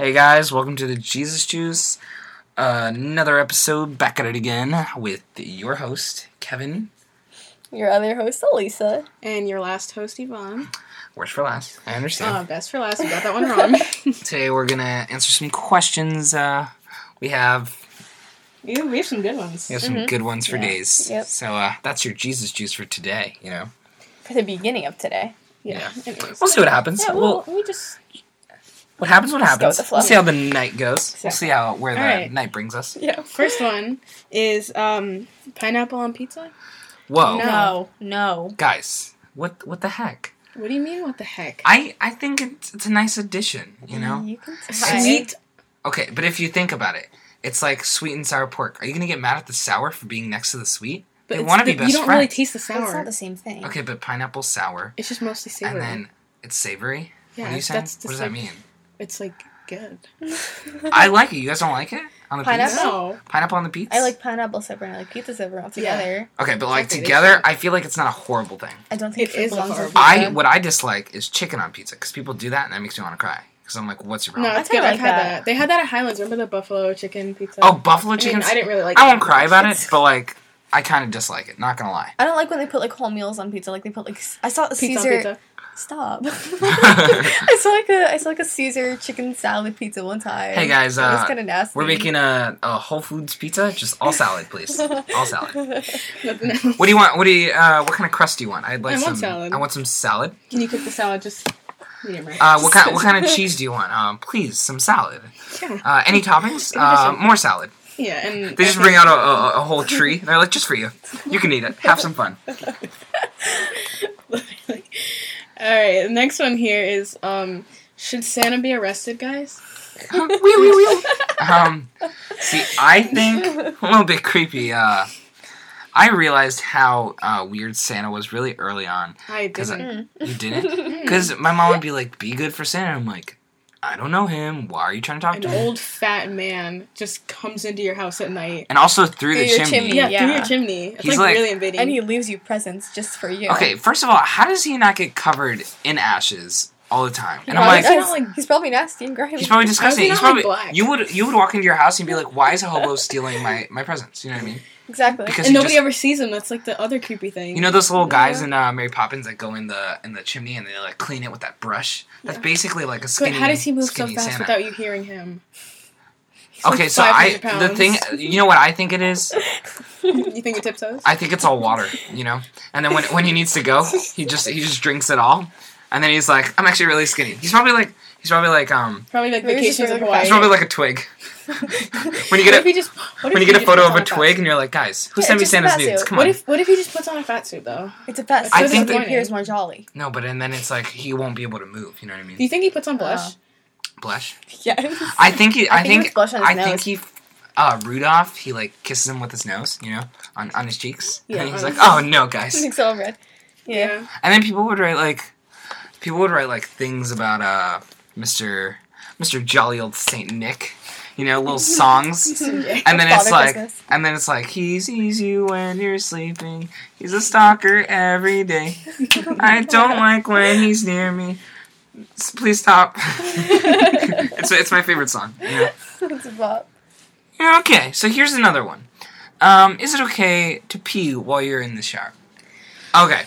Hey guys, welcome to the Jesus Juice. Uh, another episode back at it again with your host, Kevin. Your other host, Elisa. And your last host, Yvonne. Worst for last, I understand. Uh, best for last. We got that one wrong. Today we're gonna answer some questions. Uh, we have we we have some good ones. we have some good ones for Mm-hmm. Yeah. days. Yep. So uh, that's your Jesus Juice for today. You know, For the beginning of today. Yeah. Yeah. We'll see what happens. Yeah, We'll- well, we just. What happens? What Let's go happens? with the flow. We'll see how the night goes. We'll see how where the Alright. night brings us. Yeah. First one is um, pineapple on pizza. Whoa, No. No, no. guys, what what the heck? What do you mean? What the heck? I I think it's, it's a nice addition. You know. You can Sweet. Okay, but if you think about it, it's like sweet and sour pork. Are you gonna get mad at the sour for being next to the sweet? But they want to the- be best You don't friends. really taste the sour. It's not the same thing. okay, but pineapple sour, It's just mostly savory. and then it's savory. yeah, what are you saying? that's What does that mean? It's like good. I like it. You guys don't like it on the Pineapple? pizza? No. Pineapple on the pizza. I like pineapple separate and I like pizza separate all Yeah. together. Okay, but like Okay, they together. I feel like it's not a horrible thing. I don't think It it, is belongs on horrible- pizza. I what I dislike is chicken on pizza because people do that and that makes me want to cry. Because I'm like, what's your No, problem? it's I kinda. I've like had that. that. They had that at Highlands. Remember the buffalo chicken pizza? oh, buffalo I mean, chicken. I didn't really like. I it. won't cry about it, but like, I kind of dislike it. Not gonna lie. I don't like when they put like whole meals on pizza. Like they put like s- I saw a Pizza on Caesar. pizza. Stop. I saw like a I saw like a Caesar chicken salad pizza one time. Hey, guys, uh, kind of nasty. We're making a, a Whole Foods pizza, just all salad, please. All salad. What do you want? What do you? Uh, what kind of crust do you want? I'd like I some. want salad. I want some salad. Can you cook the salad just? Uh, what kind? What kind of cheese do you want? Um, please, some salad. Yeah. Uh, any toppings? Uh, more salad. Yeah, and They just bring out a, a, a whole tree. They're like, just for you. You can eat it. Have some fun. All right, the next one here is um, should Santa be arrested, guys? Wee, wee, wee. Um, see, I think a little bit creepy. Uh, I realized how uh, weird Santa was really early on. I- didn't. You didn't? Because my mom would be like, "Be good for Santa." I'm like, I don't know him. Why are you trying to talk An to him? An old fat man just comes into your house at night. And also through the Through your chimney. chimney. Yeah, through your chimney. It's He's like, like- really invading. and he leaves you presents just for you. Okay, first of all, how does he not get covered in ashes all the time? And I'm like. He's, not, like- he's probably nasty and grimy. he's probably disgusting. not, He's probably like, black? you would you would walk into your house and be like, why is a hobo stealing my my presents? You know what I mean? Exactly. Because and nobody just- ever sees him. That's like the other creepy thing. You know those little guys Yeah. in uh, Mary Poppins that go in the in the chimney and they like clean it with that brush. That's Yeah. basically like a but skinny. how does he move so fast Santa. without you hearing him? He's Okay, like so I 500 the thing you know what I think it is. you think it tiptoes? I think it's all water, you know. And then when when he needs to go, he just he just drinks it all, and then he's like, I'm actually really skinny. He's probably like he's probably like um Probably like vacations in Hawaii. he's probably like a twig. When you what get if a he just what when you get a photo of a puts on twig and you're like, guys, who Yeah, sent me just Santa's nudes? suit. Come What if what if he just puts on a fat suit though? it's a fat suit. I think think that- he appears more jolly. No, but and then it's like he won't be able to move. You know what I mean? Do you think he puts on blush? Uh, Blush. Yeah. I think he. I, I think he think. puts blush on his I think he. Uh, Rudolph, he like kisses him with his nose, you know, on, on his cheeks. Yeah. and he's like, "Oh no, guys!" Makes it all red. Yeah. And then people would write like, people would write like things about uh, Mister Mister Jolly Old Saint Nick, you know, little songs. Yeah. And then it's like, Christmas. and then it's like, he sees you when you're sleeping. He's a stalker every day. I don't like when he's near me. S- Please stop. it's it's my favorite song. You know? it's a bop. Yeah, Okay, so here's another one. Um, is it okay to pee while you're in the shower? Okay,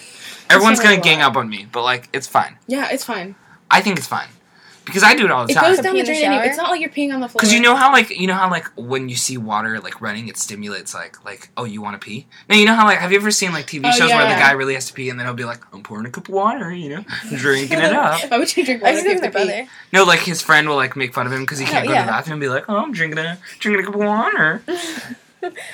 everyone's gonna gang up on me, but like, it's fine. Yeah, it's fine. I think it's fine because I do it all the It goes time. down pee the in the drain anyway. It's not like you're peeing on the floor. Because you know how like you know how like when you see water like running, it stimulates like like oh you want to pee. Now you know how like have you ever seen like TV Oh, shows where the guy really has to pee and then he'll be like I'm pouring a cup of water, you know, drinking it up. Why would you drink water just if you think have my to pee? brother. No, like his friend will like make fun of him because he can't Oh, go to the bathroom and be like oh I'm drinking a drinking a cup of water,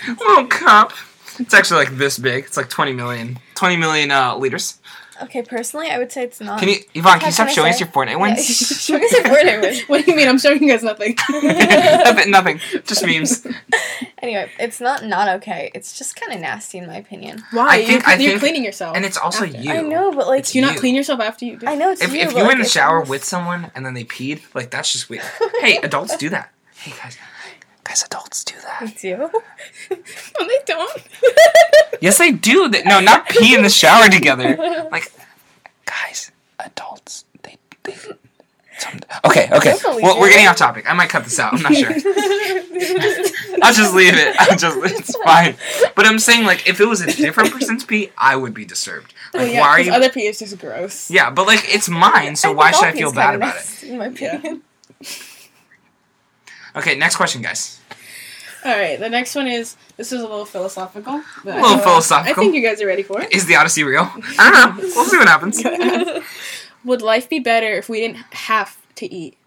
little cup. It's actually like this big. It's like 20 million, 20 million uh, liters. Okay, personally, I would say it's not. Can you, Yvonne? Can How you stop can I showing us your Fortnite Yeah, ones? show me some Fortnite ones. What do you mean? I'm showing you guys nothing. nothing, nothing. Just memes. Anyway, it's not not okay. It's just kind of nasty in my opinion. Why? I think- you're, I you're think- cleaning yourself. And it's also After. you. I know, but like, It's Do you not clean yourself after you do? I know it's If, you. if you were like, in the shower almost- with someone and then they peed, like that's just weird. hey, adults do that. Hey guys, guys, adults do that. it's you. No, they don't. Yes, they do. They- No, not pee in the shower together. Like, guys, adults, they they Okay, okay. don't Well, we're getting off topic. I might cut this out. I'm not sure. I'll just leave it. I'll just it's fine. But I'm saying like if it was a different person's pee, I would be disturbed. Oh, like Well, yeah, why are 'cause you? other pee is just gross. yeah, but like it's mine, so think why should I feel bad kinda about it? In my Yeah. Opinion. Okay, next question, guys. All right, the next one is this is a little philosophical. But A little I- philosophical. I think you guys are ready for it. Is the Odyssey real? I don't know. We'll see what happens. Would life be better if we didn't have to eat?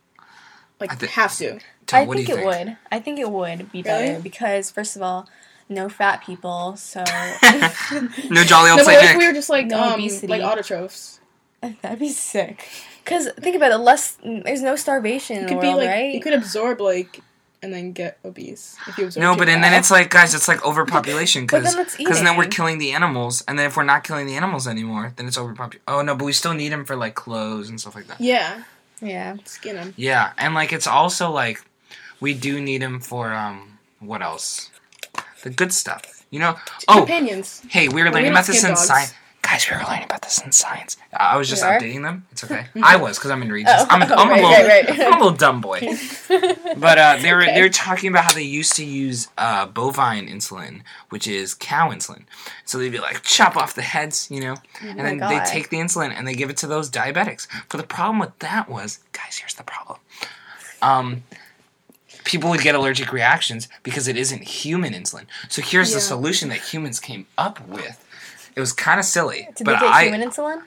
Like I thi- have to. Tim, I what think it think? would. I think it would be Really? better because first of all, no fat people, so no jolly old No, but Saint what if Nick. we were just like No um obesity. like autotrophs? that'd be sick. Cause think about it, less there's no starvation in the could be world, like right? you could absorb like and then get obese if you absorb. No, but and then it's like, guys, it's like overpopulation But because then it's because then we're killing the animals, and then if we're not killing the animals anymore, then it's overpopulation. Oh no, but we still need them for like clothes and stuff like that. yeah, yeah. skin them. Yeah, and like it's also like we do need them for um what else? The good stuff, you know. Oh, Companions. hey, we were Well, learning we about this skin in science. Guys, we were learning about this in science. I was just updating them. It's okay. I was because I'm in Regis. Oh, I'm, a, I'm, a right, little, right, right. I'm a little dumb boy. But uh, they were Okay. they were talking about how they used to use uh, bovine insulin, which is cow insulin. So they'd be like chop off the heads, you know, and my then they take the insulin and they give it to those diabetics. But the problem with that was, guys, here's the problem. Um, people would get allergic reactions because it isn't human insulin. So here's the solution that humans came up with. It was kind of silly, Did but they get I human insulin?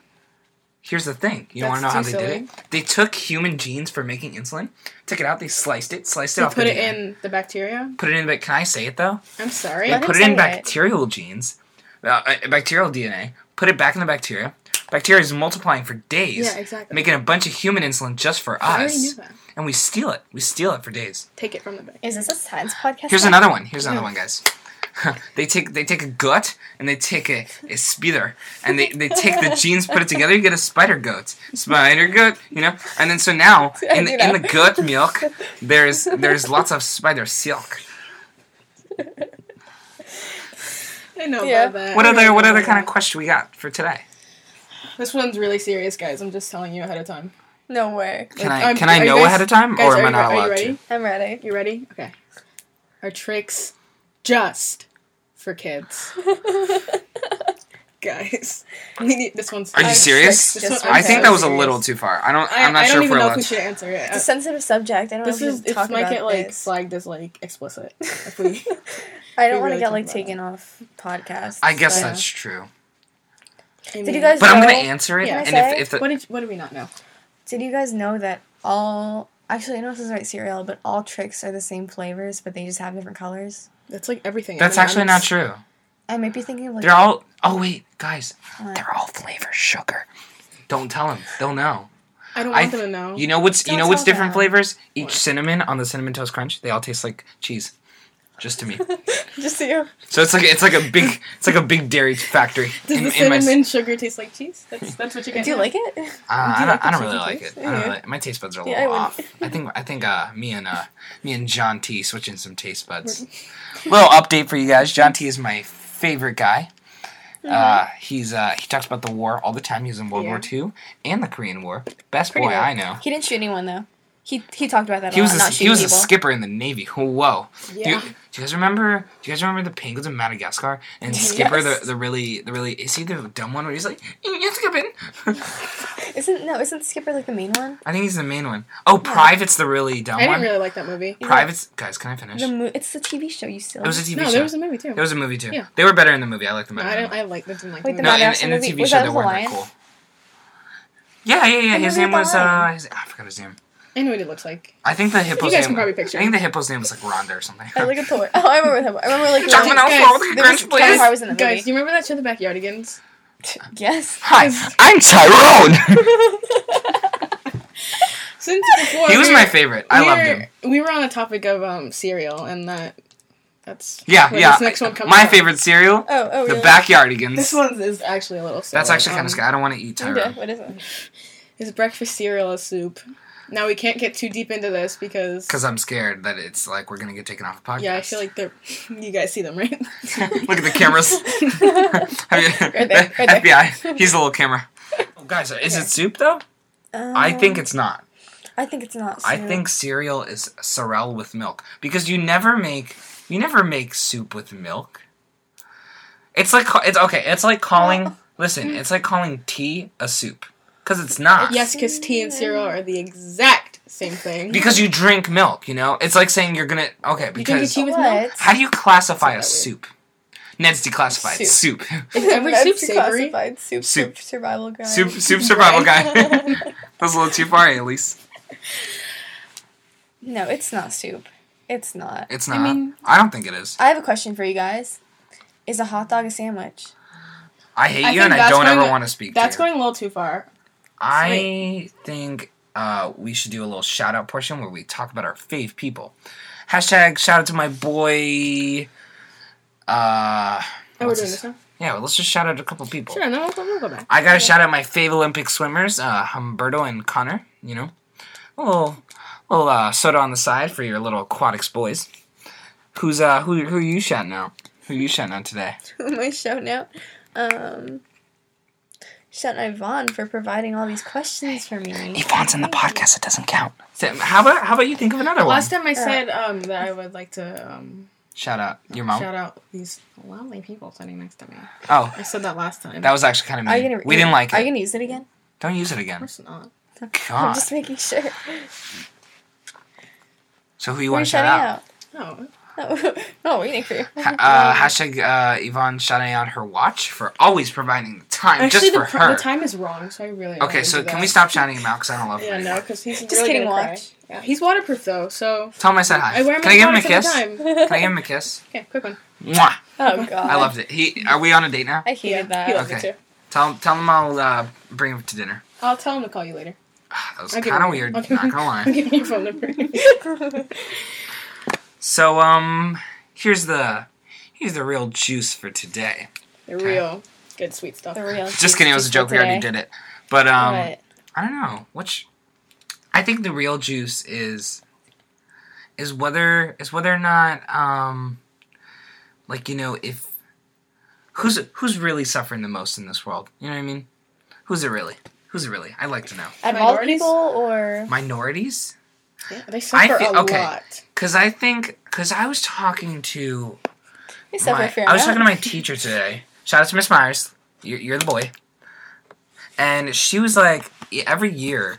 here's the thing. You That's want to know how too they did it? They took human genes for making insulin, took it out, they sliced it, sliced it off put the it DNA. in the bacteria. Put it in, but can I say it though? I'm sorry. They Let put it in say it. bacterial genes, uh, uh, bacterial DNA. Put it back in the bacteria. Bacteria is multiplying for days, Yeah, exactly. making a bunch of human insulin just for I already knew us, that. and we steal it. We steal it for days. Take it from the back. Is this a science podcast? Here's another one. Here's another one, guys. they take they take a gut and they take a, a spider and they, they take the genes, put it together, you get a spider goat. Spider goat, you know? And then so now in the, in the goat milk there's there's lots of spider silk. I know Yeah. about that. What other what other kind of question we got for today? This one's really serious, guys. I'm just telling you ahead of time. No way. Can Like, I um, can I are you know guys- ahead of time guys, or am I not allowed ready? to? I'm ready. You ready? Okay. Are Trix just for kids? Guys, we need this one's. Are you I'm serious? Trix just for I think that was a little too far. I don't I, I'm not I sure don't if even we're know allowed if we should answer it. It's a sensitive subject. I don't This know if is we should it talk might get like this. flagged as like explicit if we. I don't want to really get like about taken off podcasts. I guess but- that's true. Did you guys But I'm gonna answer it Yeah. and if if the, What did what do we not know? Did you guys know that all actually I don't know if this is the right cereal, but all Trix are the same flavors, but they just have different colors? That's like everything. that's actually not M&Ms. true. I might be thinking of like They're all Oh wait, guys. What? They're all flavor sugar. Don't tell them. They'll know. I don't want th- them to know. You know what's you Don't know what's different them. flavors? Each What? cinnamon on the cinnamon toast crunch, they all taste like cheese. Just to me. just to you. So it's like it's like a big it's like a big dairy factory. Does in- the in my cinnamon sugar taste like cheese? That's that's what you get. Do you like it? Uh, Do you I like don't, the I don't really like taste? it. I don't Yeah. really, my taste buds are a Yeah, little I off. I think I think uh, me and uh, me and John T switching some taste buds. little update for you guys. John T is my favorite guy. Uh, he's uh, he talks about the war all the time. He was in World War Yeah. II and the Korean War. Best Pretty boy good. I know. He didn't shoot anyone though. He he talked about that a He was lot. a, not he shooting was a skipper in the Navy. Whoa. Yeah. Do, do you guys remember? Do you guys remember the penguins in Madagascar? And Skipper, Yes. the, the really, the really, is he the dumb one where he's like, "Yeah, skipping"? Isn't no? Isn't Skipper like the main one? I think he's the main one. Oh, Private's the really dumb one. I didn't one. really like that movie. Private's guys, can I finish? The mo- it's the TV show. You still. It was a TV No, show. there was a movie too. There was a movie too. Yeah. They were better in the movie. I liked them No. I in don't. I like didn't like. Wait, the the movie. movie. no, in, Madagascar in the? TV Was show they weren't that cool. Yeah, yeah, yeah. His name was uh, his, I forgot his name. I know what it looks like. I think the hippo's guys name. can probably picture I think the hippo's name was like Rhonda or something. I like a toy. Oh, I remember him. I remember like. Jumping the- out guys, for the there was- Grinch, Kevin please. Hart was in the Guys, movie. do you remember that show, The Backyardigans? Yes. Hi, I'm Tyrone. Since before he was we my favorite. I we loved were- him. We were on the topic of um cereal, and that that's Yeah, yeah. This next one comes my from. favorite cereal, Oh, oh, the? Backyardigans. This one is actually a little. Silly. That's actually kind Um, of scary. I don't want to eat Okay, Tyrone. what is it? Is breakfast cereal a soup? Now we can't get too deep into this because Because I'm scared that it's like we're gonna get taken off the podcast. yeah, I feel like they're. You guys see them, right? Look at the cameras. Have you- Right there, right there. FBI. He's a little camera. Oh, guys, is it soup though? I Um, think it's not. I think it's not. I think cereal is sorrel with milk because you never make you never make soup with milk. It's like it's okay. It's like calling. Listen, it's like calling tea a soup because it's not. Yes, because tea and cereal are the exact same thing. Because you drink milk, you know. It's like saying you're gonna okay you drink a because tea with milk. how do you classify a That's soup? Ned's declassified Soup. soup. Is every That's soup savory? classified soup, Soup. soup survival guy. Soup soup survival guy. That's a little too far, Elise. no, it's not soup. It's not. It's not. I, mean- I don't think it is. I have a question for you guys. Is a hot dog a sandwich? I hate I you and I don't going- ever want to speak. That's to you. going a little too far. I think uh, we should do a little shout out portion where we talk about our fave people. Hashtag shout out to my boy. Uh, Oh, we're doing this now? Yeah, well, let's just shout out a couple people. Sure, no, we'll, we'll go back. I gotta shout out my fave Olympic swimmers, uh, Humberto and Connor. You know, a little, little uh, soda on the side for your little aquatics boys. Who's uh, who? Who are you shouting out? Who are you shouting out today? Who am I shouting out? Um, shouting out Yvonne for providing all these questions for me. Yvonne's in the podcast. It doesn't count. So, how about how about you think of another one? Last time I said um, that I would like to um, Shout out your mom. shout out these lovely people sitting next to me. Oh, I said that last time. that was actually kind of Are you mean. gonna? we didn't like it. Are you gonna use it again? Don't use it of again. course not. I'm God. just making sure. So who you Who are want you to shout shouting out? out? No. No, no, waiting for you. Ha- uh, hashtag uh, Yvonne shouting out her watch for always providing the time Actually, just the, for pr- her. the time is wrong, so I really. okay, so can that. we stop shouting him out because I don't love him Yeah, anymore. no, because he's Just really kidding, gonna cry. watch. Yeah, he's waterproof though, so Tell him I said hi. I wear Can I give him a kiss? Can I give him a kiss? Okay, quick one. Mwah! Oh god. I loved it. He are we on a date now? I hated Yeah, that. he loved Okay. it too. Tell him tell him I'll uh, bring him to dinner. I'll tell him to call you later. Ah, that was kind of weird. Not gonna I'll lie. give you your phone number. So um, here's the here's the real juice for today. the real good sweet stuff. The real. Just kidding. It was a joke. We already did it. But um, What? I don't know. Which I think the real juice is is whether is whether or not um like you know if who's who's really suffering the most in this world. You know what I mean? Who's it really? Who's it really? I'd like to know. Out of all Minorities? people, or Minorities? Yeah, they suffer feel- a okay. lot. Because I think because I was talking to they suffer my, fair I was talking to my teacher today. Shout out to Miss Myers. You're, you're the boy. And she was like, every year,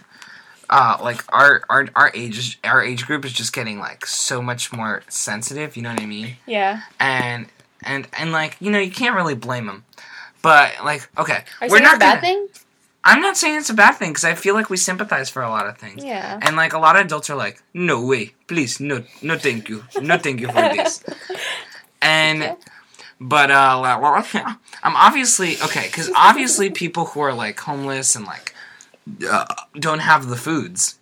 uh, like our our our age our age group is just getting like so much more sensitive. You know what I mean? Yeah. And and and like you know you can't really blame them. But like okay, Are we're not a bad gonna- thing? I'm not saying it's a bad thing because I feel like we sympathize for a lot of things. Yeah. And like a lot of adults are like, no way, please, no, no, thank you, no, thank you for this. And, Okay. but uh, I'm obviously okay because obviously people who are like homeless and like uh, don't have the foods,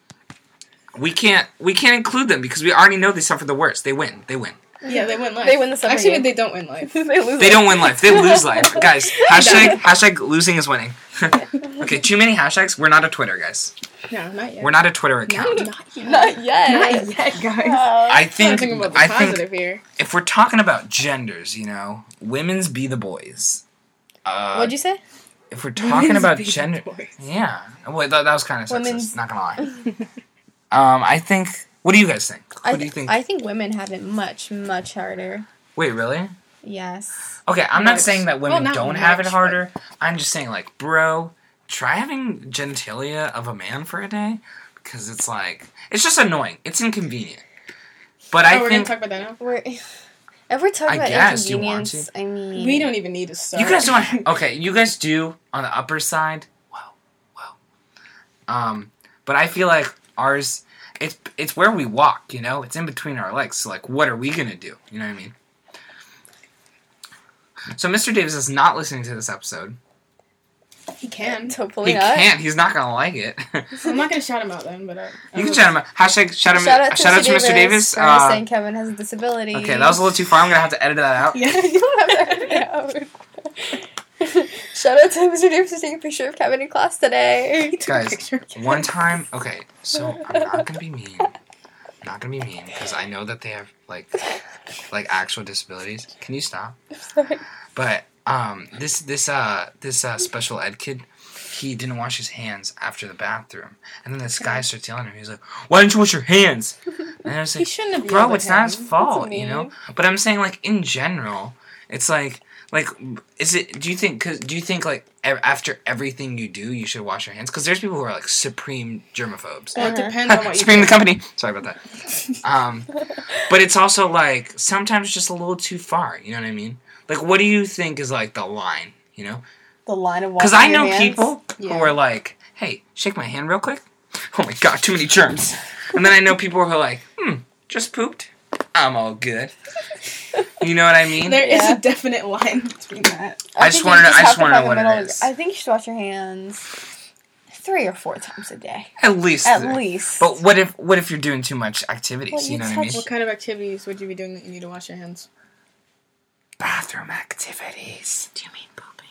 we can't we can't include them because we already know they suffer the worst. They win, they win. Yeah, they win life. They win the summer Actually, game. they don't win life. they lose. They it. don't win life. They lose life, guys. Hashtag hashtag losing is winning. okay, too many hashtags. We're not a Twitter, guys. No, not yet. We're not a Twitter No, account. not yet. Not yet. Not yet, guys. Oh. I I'm think about the I think here. if we're talking about genders, you know, women's be the boys. Uh, What'd you say? if we're talking Women's about be the gender, boys. yeah, well, that, that was kind of sexist. Women's- Not gonna lie. um, I think. What do you guys think? Who I, do you think? I think women have it much, much harder. Wait, really? Yes. Okay, I'm not saying that women Well, don't have it much, harder. I'm just saying, like, bro, try having genitalia of a man for a day because it's like it's just annoying. It's inconvenient. But oh, I we're think gonna talk about that now. We're. If we're talking I about guess you want inconvenience, I mean, We don't even need to start. You guys don't. Okay, you guys do on the upper side. Wow, wow. Um, but I feel like ours, it's it's where we walk. You know, it's in between our legs. So like, what are we gonna do? You know what I mean? So Mr. Davis is not listening to this episode. He can. Hopefully He not. can't. He's not gonna like it. I'm not gonna shout him out then, but uh, you can shout him out. Hashtag shout him. Shout out to, shout Mr. out to Mr. Davis. for Uh, saying Kevin has a disability. okay, that was a little too far. I'm gonna have to edit that out. Yeah. you don't have to edit it out. Shout out to Mr. Davis for taking a picture of Kevin in class today. He took a Guys, picture of Kevin. One time, okay, so I'm not gonna be mean. I'm not gonna be mean because I know that they have like like actual disabilities. Can you stop? Sorry. But um, this this uh this uh special ed kid, he didn't wash his hands after the bathroom, and then this guy starts yelling at him. He's like, "Why didn't you wash your hands?" And I was like, He shouldn't have. "Bro, it's not his fault, you know." But I'm saying like in general, it's like like is it? Do you think? Cause do you think like e- after everything you do, you should wash your hands? Because there's people who are like supreme germaphobes. Well, it Uh-huh. depends on what you. Supreme the company. Sorry about that. Um, but it's also like sometimes just a little too far. You know what I mean? Like, what do you think is like the line? You know? The line of Because I know hands. people Yeah. who are like, "Hey, shake my hand real quick." Oh my god, too many germs. And then I know people who are like, "Hmm, just pooped. I'm all good." You know what I mean? There is Yeah. a definite line between that. I just wanted to- I just wanted to know what it middle. is. I think you should wash your hands three or four times a day, At least. at there. least. But what if what if you're doing too much activities? Well, you you know what I mean? What kind of activities would you be doing that you need to wash your hands? Bathroom activities. Do you mean pooping?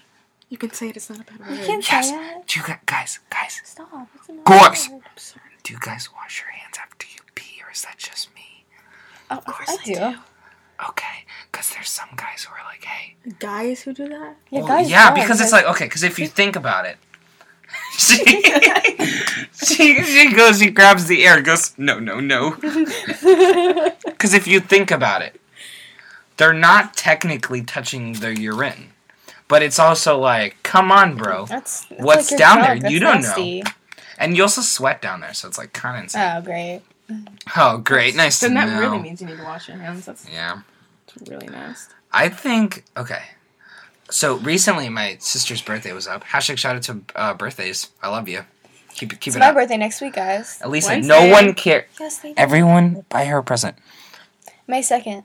You can say it. It's not a bad word. you can't Yes. say that. Do you guys, guys, guys, Stop. It's a Gorse. word. I'm do you guys wash your hands after you pee, or is that just me? Oh, course I I do. do. Okay, because there's some guys who are like, hey. Guys who do that? Yeah, Well, guys yeah, don't, because it's like okay, because if you think about it, she, she she goes, she grabs the air, goes, no, no, no. Because if you think about it, they're not technically touching the urine, but it's also like, come on, bro, That's, that's What's like you're down there? drunk. You don't know. and you also sweat down there, so it's like kind of insane. Oh, great. Oh, great, nice Then to that know. really means you need to wash your hands. That's, yeah. that's really nice. I think okay. So recently, my sister's birthday was up. Hashtag shout out to uh, birthdays. I love you. Keep it keep It's it my up. birthday next week, guys. Elisa, Wednesday. no one cares. Yes, they do. Everyone buy her a present. May 2nd.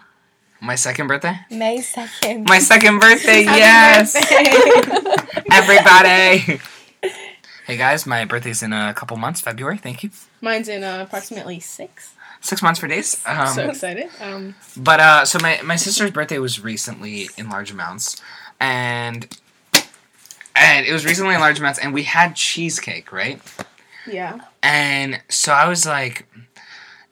My second birthday. May 2nd. My second birthday. Yes, birthday. everybody. hey guys, my birthday's in a couple months. February. Thank you. Mine's in uh, approximately six. Six months for days. Um, so excited. Um, But uh, so my my sister's birthday was recently in large amounts, and and it was recently in large amounts, and we had cheesecake, right? yeah. And so I was like,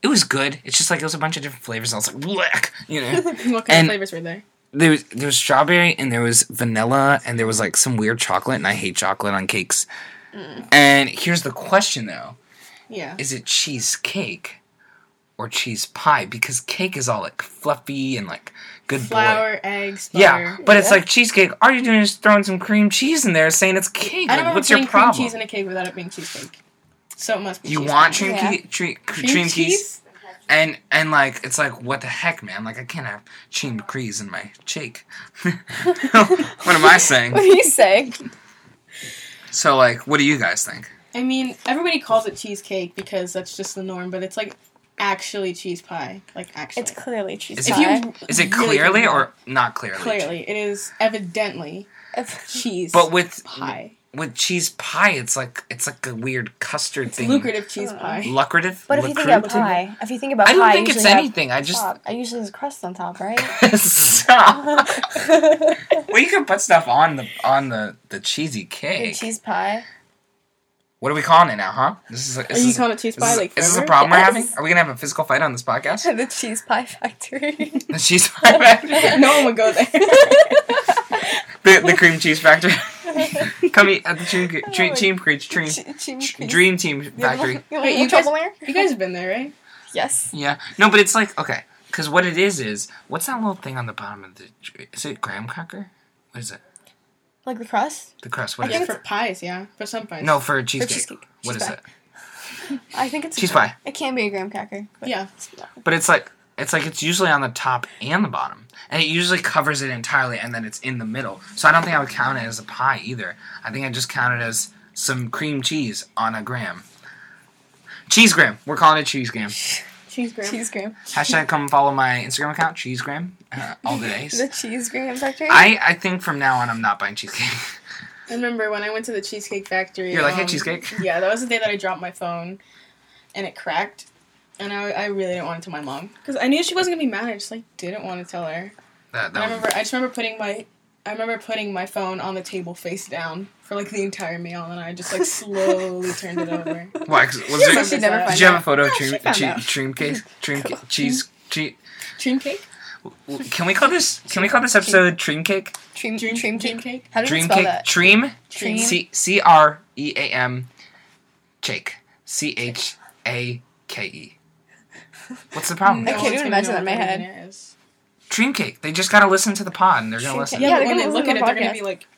it was good. It's just like it was a bunch of different flavors. I was like, Blech, you know, what kind And- of flavors were there? there was there was strawberry and there was vanilla and there was like some weird chocolate, and I hate chocolate on cakes. And here's the question though: Yeah. Is it cheesecake or cheese pie? Because cake is all like fluffy and like good boy. Flour, eggs, Yeah, butter. but it's like cheesecake. All you're doing is throwing some cream cheese in there, saying it's cake. I Like, don't remember what's your putting cream cheese in a cake without it being cheesecake. So it must be you want cream, Yeah. key, tre- cream, cream cheese? cheese, and and like it's like what the heck, man? Like I can't have cream cheese in my shake. what am I saying? What are you say? So like, what do you guys think? I mean, everybody calls it cheesecake because that's just the norm, but it's like actually cheese pie. Like actually. It's clearly cheese Is if pie. you Is it clearly or not clearly? clearly it is evidently cheese But with pie. With cheese pie, it's like it's like a weird custard It's thing. lucrative cheese Uh, pie. Lucrative. but if you think about pie, if you think about I don't pie, think you it's anything. I just top. I usually has crust on top, right? stop. well, you can put stuff on the on the the cheesy The cake. cheese pie. What are we calling it now, huh? This is. A, Are you is a- calling it cheese pie this, like is this a forever? problem we're having? Are we gonna have a physical fight on this podcast? the cheese pie factory. The cheese pie factory, no one would go there. the, the cream cheese factory. Come eat at the dream dream Oh dream, dream, dream, Che- cheese pie. dream team You factory. You Wait, you guys- there? you guys have been there, right? Yes. Yeah, no, but it's like okay, because what it is is what's that little thing on the bottom of the? Is it graham cracker? What is it? Like the crust? The crust. I What is think it? for pies, yeah. For some pies. No, for cheesecake. For cheesecake. What Cheese is pie. it? I think it's Cheese pie. It can be a graham cracker. But Yeah. But it's like it's like it's usually on the top and the bottom, and it usually covers it entirely, and then it's in the middle. So I don't think I would count it as a pie either. I think I just count it as some cream cheese on a graham. Cheese graham. We're calling it cheese graham. Cheese graham. Cheese graham. Hashtag come follow my Instagram account, cheese graham, uh, all the days. The cheese graham factory. I, I think from now on I'm not buying cheesecake. I remember when I went to the Cheesecake Factory. You're like, hey, um, cheesecake. Yeah, that was the day that I dropped my phone, and it cracked, and I, I really didn't want to tell my mom because I knew she wasn't gonna be mad. I just like didn't want to tell her. That, And I that remember, I just remember putting my, I remember putting my phone on the table face down for like the entire meal, and I just like slowly turned it over. why? 'cause- Was She there, remembers She never that. find did you have a photo of She dream, found che- dream cake, dream ca- cheese, che- Dream cake. Can we call this? Can we call this episode Dream Cake? Dream, Dream, dream, dream cake. cake. How do you spell Cake. that? Dream. Dream. C C R E A M. Cake. C H A K E. What's the problem? I can't even imagine that in my head. is. Dream Cake. They just gotta listen to the pod and they're gonna Dream listen. Cake. Yeah, Yeah, when they're they gonna look at listen it, to they're gonna be like,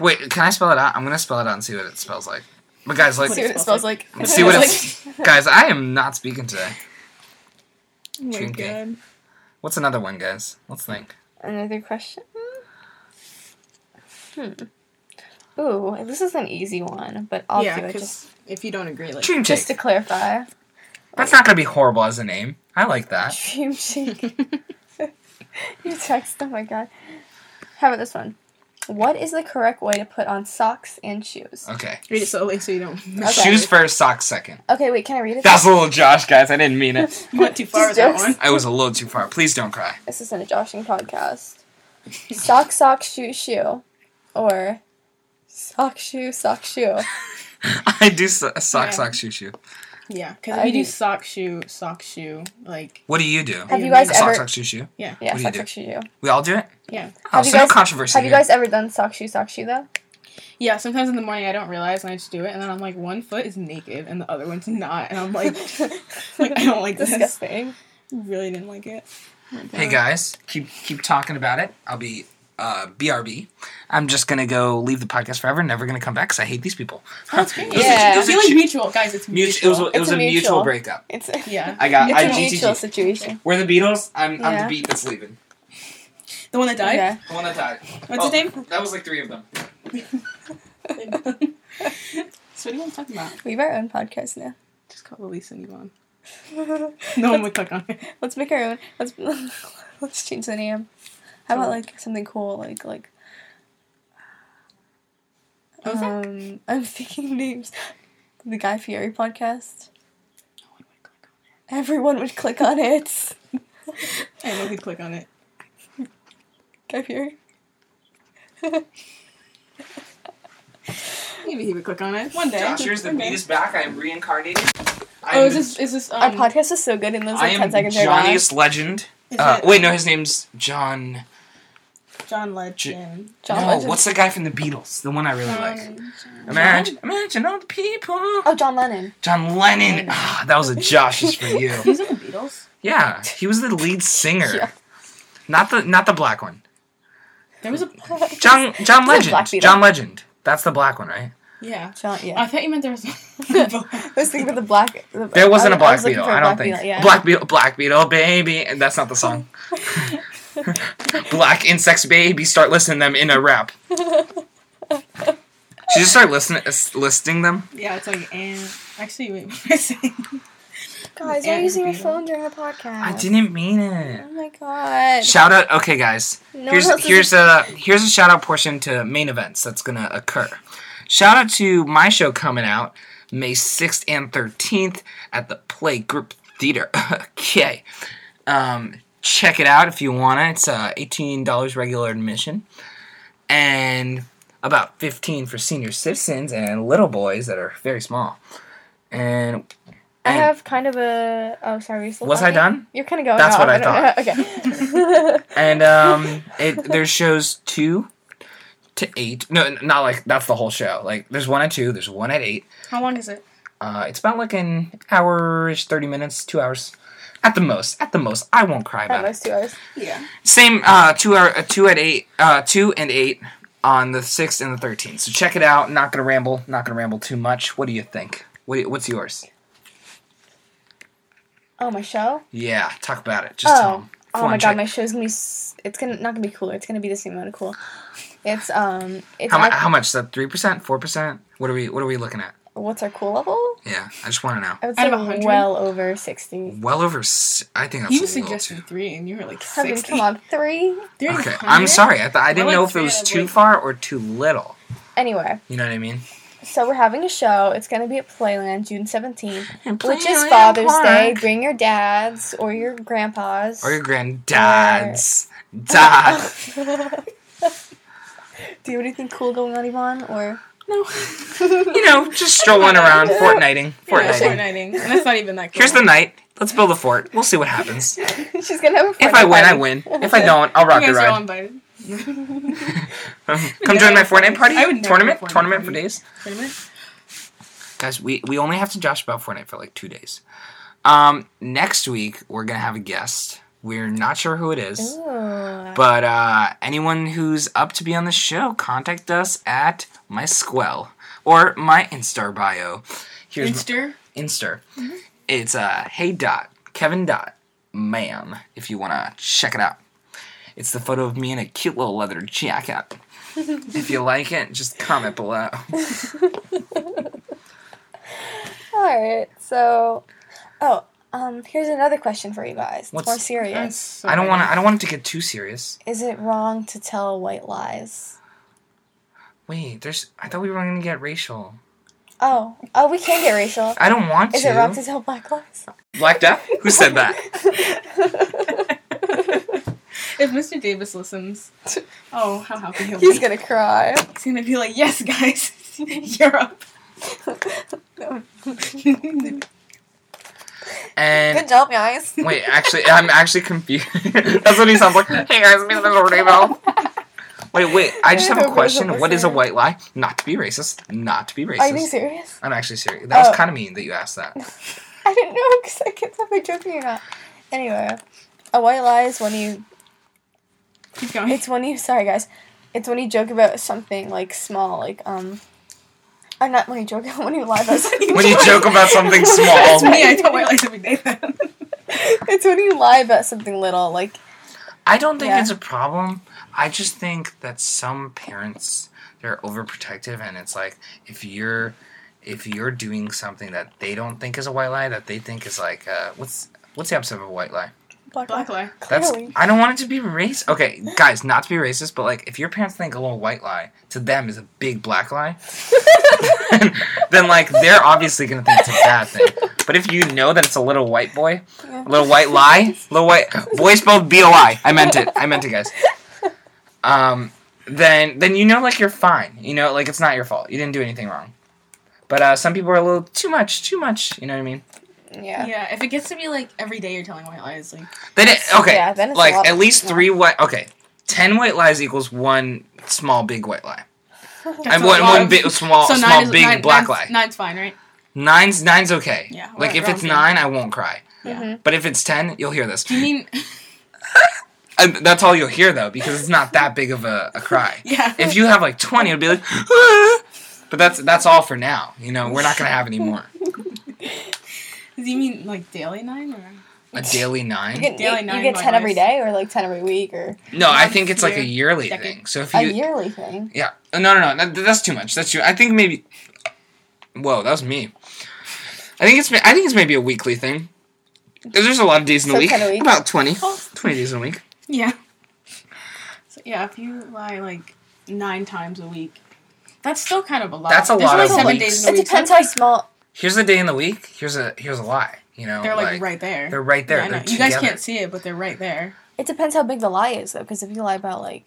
Wait, can I spell it out? I'm gonna spell it out and see what it spells like. But guys, like, See what it spells like. let's see what it's. guys, I am not speaking today. oh my Dream cake. god. What's another one, guys? Let's think. Another question. Hmm. Ooh, this is an easy one, but I'll yeah, do it because just if you don't agree, like, Dream just to clarify. That's not gonna be horrible as a name. I like that. Dream shake. you text. Oh my god. How about this one? What is the correct way to put on socks and shoes? Okay. read it slowly so you don't. Okay. Shoes first, socks second. Okay, wait. Can I read it? That's a little Josh, guys. I didn't mean it. You went too far with that jokes. one. I was a little too far. Please don't cry. This isn't a joshing podcast. sock, sock, shoe, shoe, or sock, shoe, sock, shoe. I do so- sock, Yeah. sock, shoe, shoe. Yeah, because we do do- sock shoe, sock shoe, like What do you do? Have you guys ever? sock, shoe, shoe. yeah, Yeah, What do you sock, do? sock, shoe, shoe. We all do it. yeah, Oh, Have so you no guys- controversy Have you guys ever done sock, shoe, sock, shoe though? yeah. Sometimes in the morning I don't realize and I just do it, and then I'm like, one foot is naked and the other one's not, and I'm like, like I don't like this. Disgusting. Really didn't like it. Hey guys, keep keep talking about it. I'll be uh, BRB. I'm just gonna go leave the podcast forever. Never gonna come back because I hate these people. That's great. It was a- Yeah. it was a Feeling mutual, guys. It's mutual. It was a, mutual. it was It's a, a mutual mutual. breakup. It's yeah, I got it's I a mutual GTG. situation. We're the Beatles. I'm I'm the beat that's leaving. the one that died. Okay. The one that died. What's Oh, his name? That was like three of them. so what do you want to talk about? We have our own podcast now. Just call Elise and Yvonne. No one would click on it. Let's make our own. Let's let's change the name. How about like something cool, like like. What was that? Um, I'm thinking names. The Guy Fieri podcast. Everyone would click on it. I know who'd click on it. Guy Fieri. Maybe he would click on it one day. Josh, here's the beat is back. I am reincarnated. Oh, is this is this um, Our podcast is so good in those I like am ten seconds. they're gone. Johnnyest Legend. Uh, wait, no, his name's John. John Legend? John no, Legend. what's the guy from the Beatles? The one I really like. Um, Imagine, imagine all the people. Oh, John Lennon. John Lennon. Ah, that was a Josh just for you. He's in the Beatles. Yeah, he was the lead singer. Yeah. Not the not the black one. There was a John John Legend. Beetle. John Legend. That's the black one, right? yeah. John. I thought you meant there was. I was thinking about the black. The, There wasn't I, a Black I was looking Beetle. for a I don't Black think. Beetle, yeah. Black Beetle, Black Beetle, baby, and that's not the song. Black insects, baby. Start listening to them in a rap. Should you just start listening, listing them? yeah, it's like and actually wait, what am I saying? Guys, Ant you're using your phone during the podcast. I didn't mean it. Oh my god. Shout out, okay, guys. No here's is- here's a here's a shout out portion to main events that's gonna occur. Shout out to my show coming out May sixth and thirteenth at the Play Group Theater. okay, um, check it out if you wanna. It's uh, eighteen dollars regular admission, and about fifteen for senior citizens and little boys that are very small. And I and- have kind of a. Oh, sorry. Was I done? You're kind of going. That's off. what I don't know. okay. and um, it there's shows two to eight. No, not like that's the whole show. Like there's one at two, there's one at eight. How long is it? Uh, it's about like an hour-ish, thirty minutes, two hours, at the most. At the most, I won't cry At about it. most two hours. Yeah. Same uh, two hour, uh, two at eight, uh, two and eight on the sixth and the thirteenth. So check it out. Not gonna ramble. Not gonna ramble too much. What do you think? What you- what's yours? Oh, my show. Yeah, talk about it. Just tell Oh. Oh my check. god, my show's gonna be. s- It's gonna not gonna be cooler. It's gonna be the same amount of cool. It's um. It's How, mu- act- how much? Is that three percent, four percent? What are we? What are we looking at? What's our cool level? Yeah, I just want to know. I would Out say of 100? well over sixty. Well over. s- I I think that's He a was little suggesting too. three, and you were like Kevin, sixty. come on, three. Three Okay. I'm sorry. I, th- I didn't like know if it three was out of, too like- far or too little. Anyway, You know what I mean? so we're having a show. It's gonna be at Playland June seventeenth, which is Father's Park. Day. Bring your dads or your grandpas. Or your granddad's dad. Do you have anything cool going on, Yvonne? Or No. You know, just strolling around, fortnighting, Yeah, fortnighting. Fortniting. And that's not even that cool. Here's the night. Let's build a fort. We'll see what happens. She's gonna have a If I win, I win. If I don't, I'll You rock the guys are all ride. invited. Come join my Fortnite party. I would Tournament, Fortnite tournament for days. Tournament? Guys, we, we only have to josh about Fortnite for like two days. Um, next week we're gonna have a guest. We're not sure who it is, Ooh. but uh, anyone who's up to be on the show, contact us at my Squell or my Instar bio. Here's Inster? Insta. It's uh, hey dot Kevin dot man. If you wanna check it out, it's the photo of me in a cute little leather jacket. if you like it, just comment below. All right. So, oh, um, here's another question for you guys. It's What's- more serious. I don't want to. I don't want it to get too serious. Is it wrong to tell white lies? Wait, there's. I thought we were gonna get racial. Oh, oh, we can get racial. I don't want Is to. Is it wrong to tell black lies? Black Death? Who said that? If Mr. Davis listens, oh, how happy he'll He's be. gonna cry. He's gonna be like, yes, guys, you're up. And Good job, guys. wait, actually, I'm actually confused. That's what he sounds like. Hey guys, me the Rodeo. Wait, wait. I just have a question. What is a white lie? Not to be racist. Not to be racist. Are you being serious? I'm actually serious. That was Oh. kind of mean that you asked that. I didn't know because I can't tell if I'm joking or not. Anyway, a white lie is when you. Keep going. It's when you. Sorry, guys. It's when you joke about something like small, like um. I'm not when you joke. When you lie about something. When you joke about something That's small, me. I tell my lies every day. Then. it's when you lie about something little, like I don't think Yeah. it's a problem. I just think that some parents they're overprotective, and it's like if you're if you're doing something that they don't think is a white lie, that they think is like uh, what's what's the opposite of a white lie? Black, Black lie. lie. That's Clearly. I don't want it to be racist. Okay, guys, not to be racist, but like if your parents think a little white lie to them is a big black lie, then like they're obviously gonna think it's a bad thing. But if you know that it's a little white boy, Yeah. a little white lie, little white boy spelled B O I. I meant it. I meant it, guys. Um, then then you know like you're fine. You know like it's not your fault. You didn't do anything wrong. But uh, some people are a little too much, too much. You know what I mean? Yeah. Yeah, if it gets to be like every day you're telling white lies, like Then it, okay, Yeah, then it's a like lot- at least yeah. three white. Okay, ten white lies equals one small big white lie. That's and one one big small so small nine is big nine, black nine's, lie. Nine's fine, right? Nine's nine's okay. Yeah, Like we're- if we're it's on nine, I won't cry. Yeah. Mhm. But if it's ten, you'll hear this. Do you mean? And that's all you'll hear though, because it's not that big of a, a cry. Yeah. If you have like twenty, it'll be like. "Ah." But that's that's all for now. You know, we're not gonna have any more. Do you mean like daily nine or? A daily You nine? get, Daily you, nine you get ten every day, or like ten every week, or No, I think it's like a yearly decade. thing. So if you a yearly thing. Yeah. Uh, No, no, no. That, that's too much. That's too. I think maybe. Whoa, that was me. I think it's. I think it's maybe a weekly thing. 'Cause there's a lot of days in the So week. a week? About 20. Oh. 20 days in a week. Yeah. So yeah, if you lie like nine times a week, that's still kind of a lot. That's a There's lot only of seven weeks. days in a It week. depends so how small. Here's a day in the week. Here's a here's a lie. You know, they're like, right there. They're right there. Yeah, They're you guys can't see it, but they're right there. It depends how big the lie is, though. Because if you lie about like,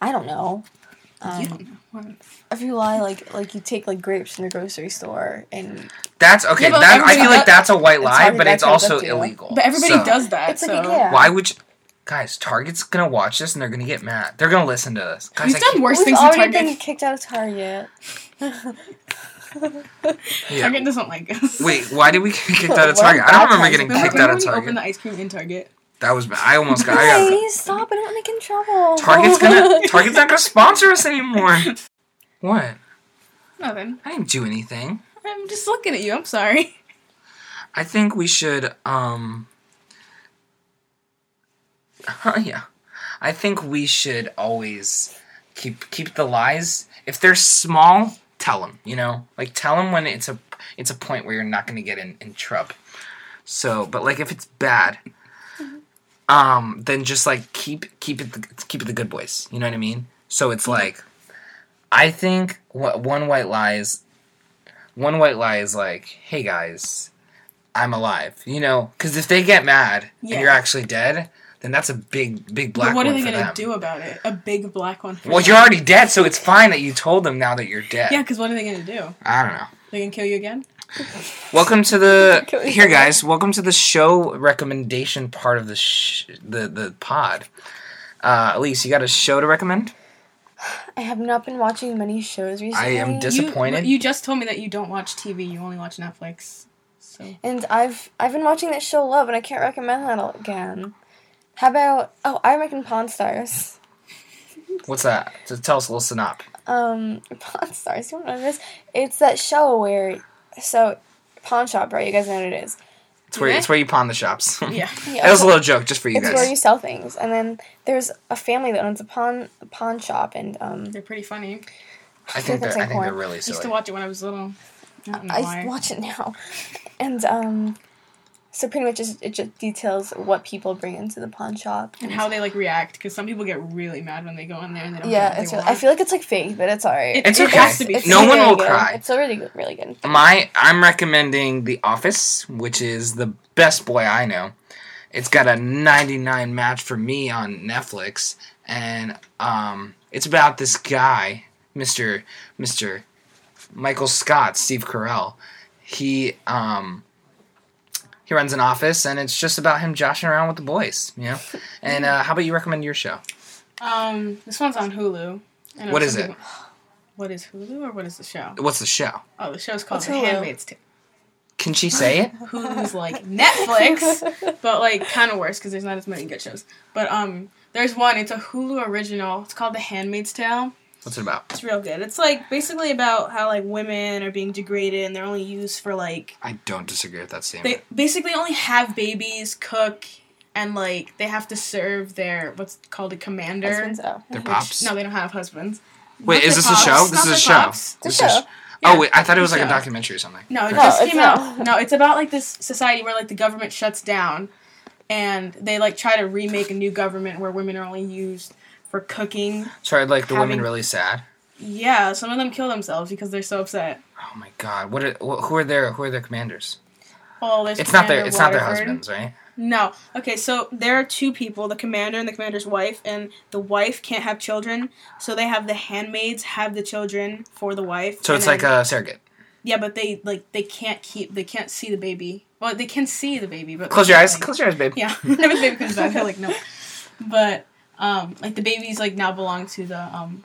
I don't know, um, you don't know. If you lie like like you take like grapes from the grocery store and That's okay. Yeah, that, I feel like that's a white lie, but it's also illegal. But everybody So, does that. It's so. a- yeah. Why would you, guys? Target's gonna watch this and they're gonna get mad. They're gonna listen to this. Guys, We've I done can't- worse we've things than already Target. been kicked out of Target. yeah. Target doesn't like us. Wait, why did we get kicked out of Target? I don't remember getting Remember, kicked out of Target. opened the ice cream in Target? That was bad. I almost got. I got Please stop! I don't want to get in trouble. Target's gonna Target's not gonna sponsor us anymore. What? Nothing. I didn't do anything. I'm just looking at you. I'm sorry. I think we should um yeah. I think we should always keep keep the lies. If they're small, tell them, you know? Like tell them when it's a it's a point where you're not going to get in in trouble. So, but like if it's bad, um then just like keep keep it the, keep it the good boys. You know what I mean? So it's like I think what one white lie is one white lie is like, "Hey guys, I'm alive." You know, because if they get mad Yeah. and you're actually dead, then that's a big, big black But what are they gonna them. do about it? A big black one. For Well, them? you're already dead, so it's fine that you told them now that you're dead. Yeah, because what are they gonna do? I don't know. They gonna kill you again? Welcome to the here, guys. Welcome to the show recommendation part of the sh- the the pod. Uh, Elise, you got a show to recommend? I have not been watching many shows recently. I am Disappointed? You, you just told me that you don't watch TV. You only watch Netflix. So and I've I've been watching that show Love, and I can't recommend that again. How about oh, I recommend Pawn Stars. What's that? So tell us a little synop. Um, Pawn Stars. You don't know what it is? That show where so pawn shop, right? You guys know what it is. It's where Yeah. it's where you pawn the shops. yeah, Yeah, that was a little joke just for you It's guys. It's where you sell things, and then there's a family that owns a pawn a pawn shop, and um, they're pretty funny. I think they're That's I like think they're porn. really I used to watch it when I was little. I I watch it now, and um, so pretty much just, it just details what people bring into the pawn shop and how they like react because some people get really mad when they go in there and they don't. get Yeah, what they it's. Really, want. I feel like it's like fake, but it's alright. It- It's it okay. has to be. It's No really one will good. cry. It's really good, really good. My I'm recommending The Office, which is the best boy I know. It's got a 99 match for me on Netflix, and um, it's about this guy, Mister Mister Michael Scott, Steve Carell. He um, he runs an office, and it's just about him joshing around with the boys, you know. And uh, how about you recommend your show? Um, this one's on Hulu. I know What some is it? people- What is Hulu or what is the show? What's the show? Oh, the show's called What's The Hulu? Handmaid's Tale. Can she say it? Hulu's like Netflix, but like kind of worse because there's not as many good shows. But um, there's one. It's a Hulu original. It's called The Handmaid's Tale. What's it about? It's real good. It's like basically about how like women are being degraded and they're only used for like I don't disagree with that statement. they basically only have babies, cook, and like they have to serve their what's called a commander. Husbands, oh. Their which- pops. No, they don't have husbands. Wait, Not is their this a show? pops, This not is a show. It's This a is- show. Oh wait, I thought it was like a documentary or something. No, it No, just it's came out. No, it's about like this society where like the government shuts down, and they like try to remake a new government where women are only used for cooking. So are like the women really sad? Yeah, some of them kill themselves because they're so upset. Oh my god! What? Are, wh- who are their Who are their commanders? Oh, there's It's not their. Commander It's not their husbands, right? No. Okay, so there are two people, the commander and the commander's wife, and the wife can't have children, so they have the handmaids have the children for the wife. So it's like a surrogate. Yeah, but they like they can't keep they can't see the baby. Well, they can see the baby, but Close your eyes. like- Close your eyes, babe. Yeah, if the baby comes back, they're like no. But um, like the babies like now belong to the um,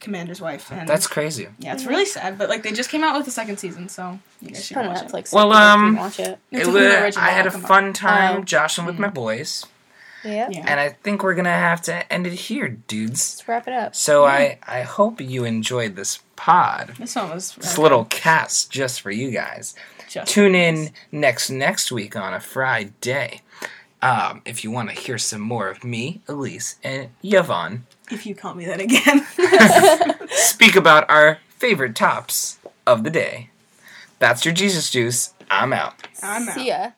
commander's wife, and That's crazy. yeah, it's really sad. But like they just came out with the second season, so you guys should Put it watch it. Netflix. Well, so people can um, watch it. It's It a wa- original, I had a come on. fun time Oh. joshing with my boys, Yeah. Yeah. and I think we're gonna have to end it here, dudes. Let's wrap it up. So I I hope you enjoyed this pod. This one was This little cast just for you guys. just Tune in next next week on a Friday. Um, if you want to hear some more of me, Elisa, and Yvonne if you call me that again. speak about our favorite tops of the day. That's your Jesus juice. I'm out. I'm out. See ya.